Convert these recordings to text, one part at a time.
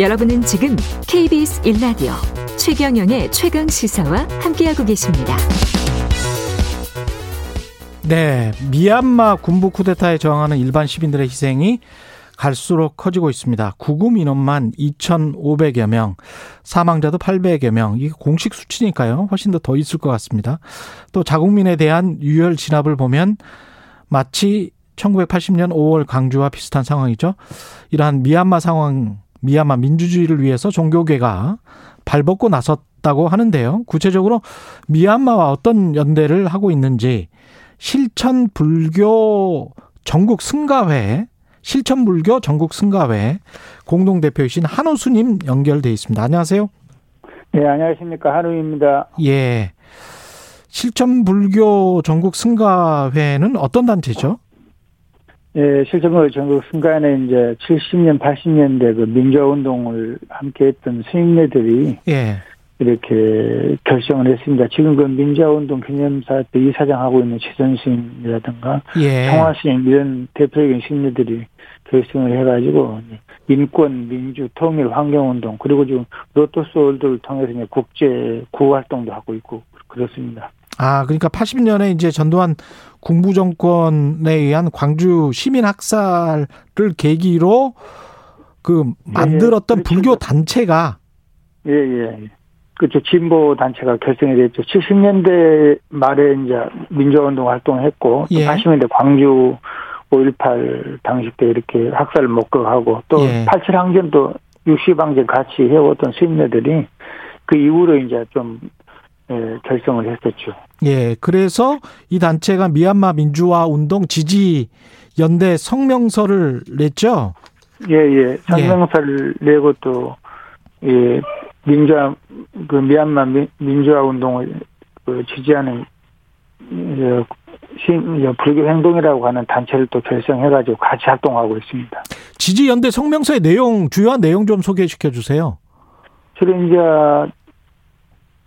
여러분은 지금 KBS 1라디오 최경영의 최강 시사와 함께하고 계십니다. 네, 미얀마 군부 쿠데타에 저항하는 일반 시민들의 희생이 갈수록 커지고 있습니다. 구금 인원만 2,500여 명, 사망자도 800여 명. 이게 공식 수치니까요. 훨씬 더 더 있을 것 같습니다. 또 자국민에 대한 유혈 진압을 보면 마치 1980년 5월 강주와 비슷한 상황이죠. 이러한 미얀마 상황, 미얀마 민주주의를 위해서 종교계가 발벗고 나섰다고 하는데요. 구체적으로 미얀마와 어떤 연대를 하고 있는지 실천 불교 전국 승가회 실천 불교 전국 승가회 공동 대표이신 한우수님 연결돼 있습니다. 안녕하세요. 네, 안녕하십니까. 한우입니다. 예. 실천 불교 전국 승가회는 어떤 단체죠? 예, 실천불교 전국 승가회는 이제 70년, 80년대 그 민주화운동을 함께 했던 스님네들이 예. 이렇게 결정을 했습니다. 지금 그 민주화운동 기념사 때 이사장하고 있는 최전신이라든가 예. 청화스님 이런 대표적인 신녀들이 결정을 해가지고 인권, 민주, 통일, 환경운동 그리고 지금 로또스 월드를 통해서 이제 국제 구호 활동도 하고 있고 그렇습니다. 아 그러니까 80년에 이제 전두환 군부 정권에 의한 광주 시민 학살을 계기로 그 만들었던 예, 예. 불교 단체가 예예. 예. 그렇죠. 진보 단체가 결성이 됐죠. 70년대 말에 이제 민주화운동 활동했고, 예. 80년대 광주 5.18 당시 때 이렇게 학살을 목격하고, 또 예. 87 항전도 육시방전 같이 해왔던 시민들이 그 이후로 이제 좀 예, 결성을 했었죠. 예, 그래서 이 단체가 미얀마 민주화 운동 지지 연대 성명서를 냈죠. 예, 예. 성명서를 예. 내고 또 예, 민주화 그 미얀마 민주화 운동을 그 지지하는 신, 불교 행동이라고 하는 단체를 또 결성해가지고 같이 활동하고 있습니다. 지지 연대 성명서의 내용 주요한 내용 좀 소개시켜 주세요. 저는 이제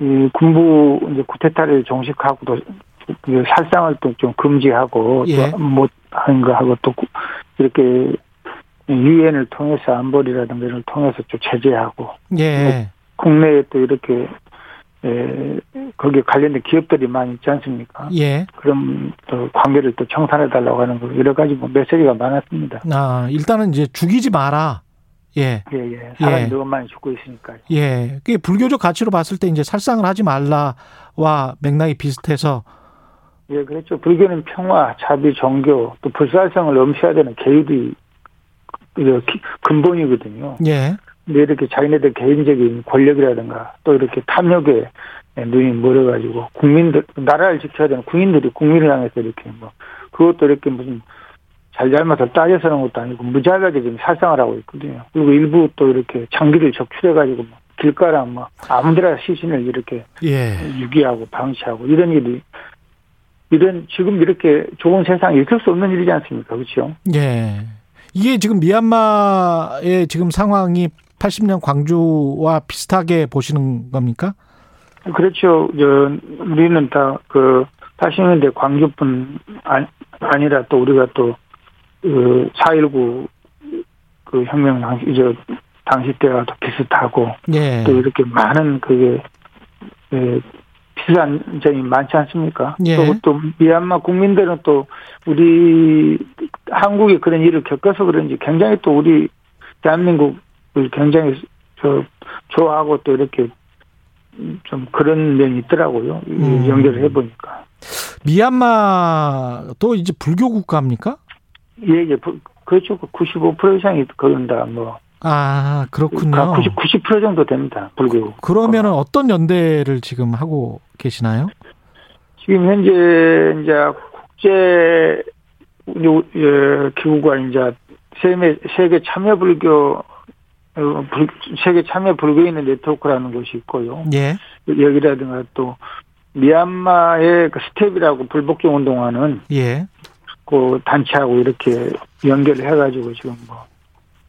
이 군부 이제 구테타를 종식하고 또그 살상을 또 좀 금지하고 예. 또못 하는 거 하고 또 이렇게 유엔을 통해서 안보리라든가 이런 걸 통해서 좀 제재하고 예. 국내에 또 이렇게 에, 거기에 관련된 기업들이 많이 있지 않습니까? 예. 그럼 또 관계를 또 청산해 달라고 하는 거 여러 가지 뭐 메시지가 많았습니다. 아 일단은 이제 죽이지 마라. 예. 예, 예. 사람이 예. 너무 많이 죽고 있으니까요. 예. 그게 불교적 가치로 봤을 때 이제 살상을 하지 말라와 맥락이 비슷해서 예, 그렇죠. 불교는 평화, 자비, 종교, 또 불살성을 엄시해야 되는 계율이 근본이거든요. 예. 근데 이렇게 자기네들 개인적인 권력이라든가 또 이렇게 탐욕에 눈이 멀어가지고 국민들 나라를 지켜야 되는 국민들이 국민을 향해서 이렇게 뭐 그것도 이렇게 무슨 잘잘못을 따져서는 것도 아니고 무자하게 지금 살상을 하고 있거든요. 그리고 일부 또 이렇게 장기를 적출해가지고 뭐 길가랑 뭐 아무데나 시신을 이렇게 예. 유기하고 방치하고 이런 일이 이런 지금 이렇게 좋은 세상에 있을 수 없는 일이지 않습니까? 그렇죠? 예. 이게 지금 미얀마의 지금 상황이 80년 광주와 비슷하게 보시는 겁니까? 그렇죠. 저 우리는 다 그 80년대 광주뿐 아니라 또 우리가 또 그 4.19 그 혁명 당시 저 당시 때와 또 비슷하고 예. 또 이렇게 많은 그게 예, 비슷한 점이 많지 않습니까? 예. 또, 또 미얀마 국민들은 또 우리 한국이 그런 일을 겪어서 그런지 굉장히 또 우리 대한민국 굉장히 저 좋아하고 또 이렇게 좀 그런 면이 있더라고요. 음. 연결을 해보니까. 미얀마도 이제 불교 국가입니까? 예, 예. 그렇죠. 95% 이상이 그런다, 뭐. 아, 그렇군요. 90, 90% 정도 됩니다. 불교. 그러면은 어떤 연대를 지금 하고 계시나요? 지금 현재 이제 국제 기구가 이제 세계, 세계 참여 불교 어, 세계 참여 불교인의 네트워크라는 곳이 있고요. 예. 여기라든가 또 미얀마의 그 스텝이라고 불복종 운동하는 예. 그 단체하고 이렇게 연결을 해가지고 지금 뭐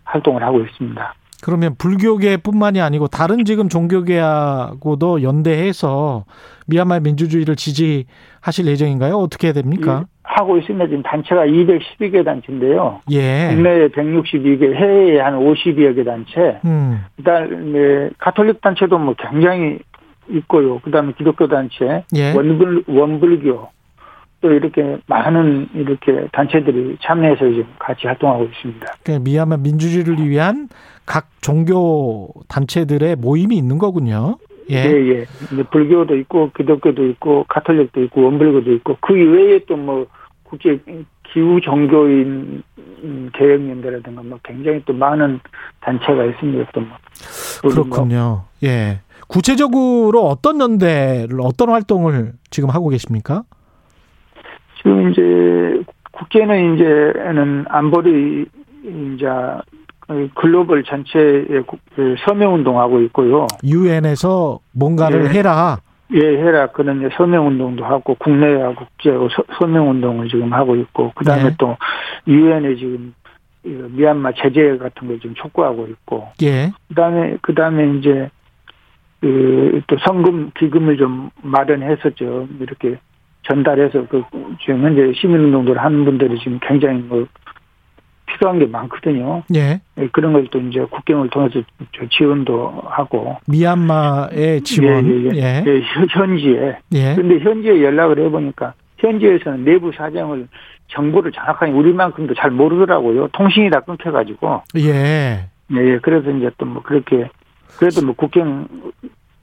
활동을 하고 있습니다. 그러면 불교계뿐만이 아니고 다른 지금 종교계하고도 연대해서 미얀마의 민주주의를 지지하실 예정인가요? 어떻게 됩니까? 하고 있습니다. 지금 단체가 212개 단체인데요. 예. 국내에 162개, 해외에 한 52여 개 단체. 음. 그다음에 가톨릭 단체도 뭐 굉장히 있고요. 그다음에 기독교 단체, 예. 원불 원불교 또 이렇게 많은 이렇게 단체들이 참여해서 지금 같이 활동하고 있습니다. 그 미얀마 민주주의를 위한 각 종교 단체들의 모임이 있는 거군요. 예, 예. 예. 불교도 있고 기독교도 있고 가톨릭도 있고 원불교도 있고 그 이외에 또 뭐 국제 기후 종교인 개혁연대라든가 뭐 굉장히 또 많은 단체가 있습니다. 또 뭐. 뭐 그렇군요. 예. 구체적으로 어떤 연대를 어떤 활동을 지금 하고 계십니까? 지금 이제 국제는 이제는 안보리 이제 글로벌 전체의 국- 그 서명 운동하고 있고요. 유엔에서 뭔가를 예. 해라. 예, 해라 그런 서명 운동도 하고 국내와 국제하고 서- 서명 운동을 지금 하고 있고 그다음에 네. 또 유엔에 지금 이 미얀마 제재 같은 걸 지금 촉구하고 있고 예. 그다음에 그다음에 이제 그 또 성금 기금을 좀좀 이렇게 전달해서 그 지금 현재 시민운동들 하는 분들이 지금 굉장히 뭐 필요한 게 많거든요. 예. 예, 그런 걸 또 이제 국경을 통해서 저 지원도 하고 미얀마의 지원. 예, 예, 예. 예, 현- 현지에 예. 근데 현지에 연락을 해보니까 현지에서는 내부 사정을 정보를 정확하게 우리만큼도 잘 모르더라고요. 통신이 다 끊겨가지고. 예. 예, 예. 그래서 이제 또 뭐 그렇게 그래도 뭐 국경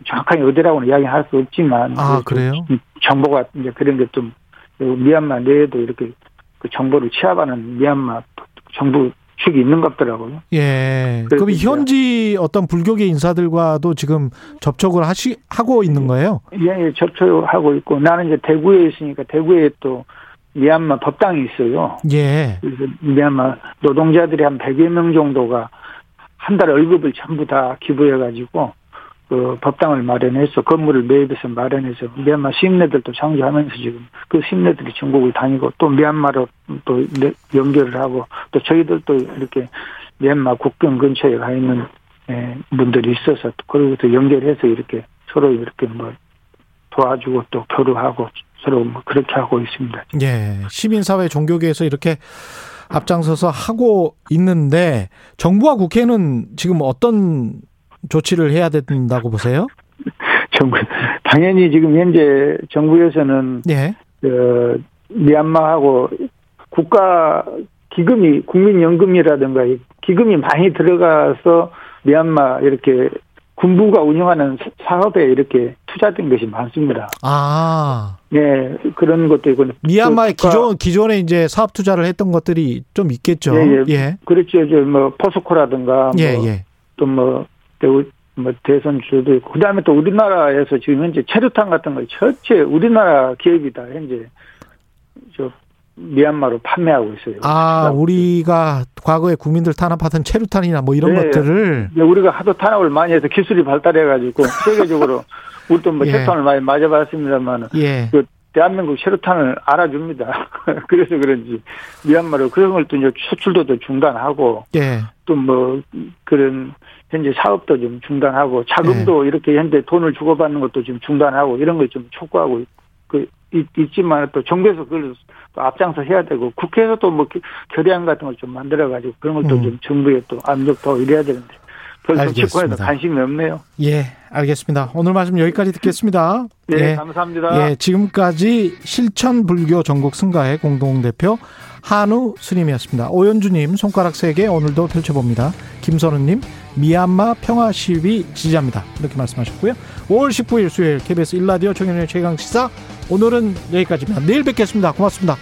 정확하게 어디라고는 이야기할 수 없지만 아, 그래요? 좀 정보가 이제 그런 게 좀 미얀마 내에도 이렇게 그 정보를 취합하는 미얀마 정부 축이 있는 것 같더라고요. 예. 그럼 현지 어떤 불교계 인사들과도 지금 접촉을 하시 하고 있는 거예요? 예, 예, 접촉하고 있고 나는 이제 대구에 있으니까 대구에 또 미얀마 법당이 있어요. 예. 그래서 미얀마 노동자들이 한 100여 명 정도가 한 달 월급을 전부 다 기부해 가지고 그 법당을 마련해서 건물을 매입해서 마련해서 미얀마 시민들도 창조하면서 지금 그 시민들이 전국을 다니고 또 미얀마로 또 내- 연결을 하고 또 저희들도 이렇게 미얀마 국경 근처에 가 있는 예, 분들이 있어서 또 그리고 또 연결해서 이렇게 서로 이렇게 뭐 도와주고 또 교류하고 서로 뭐 그렇게 하고 있습니다. 예. 시민사회 종교계에서 이렇게 앞장서서 하고 있는데 정부와 국회는 지금 어떤 조치를 해야 된다고 보세요? 정부 당연히 지금 현재 정부에서는 예. 그 미얀마하고 국가 기금이 국민연금이라든가 이 기금이 많이 들어가서 미얀마 이렇게 군부가 운영하는 사업에 이렇게 투자된 것이 많습니다. 아. 네 그런 것도 있고 미얀마의 기존 기존에 이제 사업 투자를 했던 것들이 좀 있겠죠. 예, 예. 예. 그렇죠. 저뭐 포스코라든가 예, 뭐 예. 또뭐 뭐 대선 주도 있고 그다음에 또 우리나라에서 지금 현재 체류탄 같은 거 전체 우리나라 기업이 다 현재 저 미얀마로 판매하고 있어요. 아, 우리가 과거에 국민들 탄압하던 체류탄이나 뭐 이런 네. 것들을 근데 우리가 하도 탄압을 많이 해서 기술이 발달해가지고 세계적으로 우리도 뭐 예. 체류탄을 많이 맞아봤습니다만 예. 그 대한민국 체류탄을 알아줍니다. 그래서 그런지 미얀마로 그런 걸 또 이제 수출도 또 중단하고 예. 또뭐 그런 현재 사업도 좀 중단하고 네. 자금도 이렇게 현재 돈을 주고받는 것도 좀 중단하고 이런 걸 좀 촉구하고 있- 그 있, 있지만 또 정부에서 그걸 또 앞장서 해야 되고 국회에서도 뭐 겨- 결의안 같은 걸 좀 만들어 가지고 그런 것도 음. 좀 정부에 또 압력 더 이래야 되는데 알겠습니다. 집권에도 관심이 없네요. 예. 알겠습니다. 오늘 말씀 여기까지 듣겠습니다. 예, 예. 감사합니다. 예, 지금까지 실천 불교 전국 승가의 공동대표 한우 스님이었습니다. 오연주님 손가락 세 개 오늘도 펼쳐봅니다. 김선우님 미얀마 평화 시위 지지합니다. 이렇게 말씀하셨고요. 5월 19일 수요일 KBS 1라디오 청년의 최강 시사 오늘은 여기까지입니다. 내일 뵙겠습니다. 고맙습니다.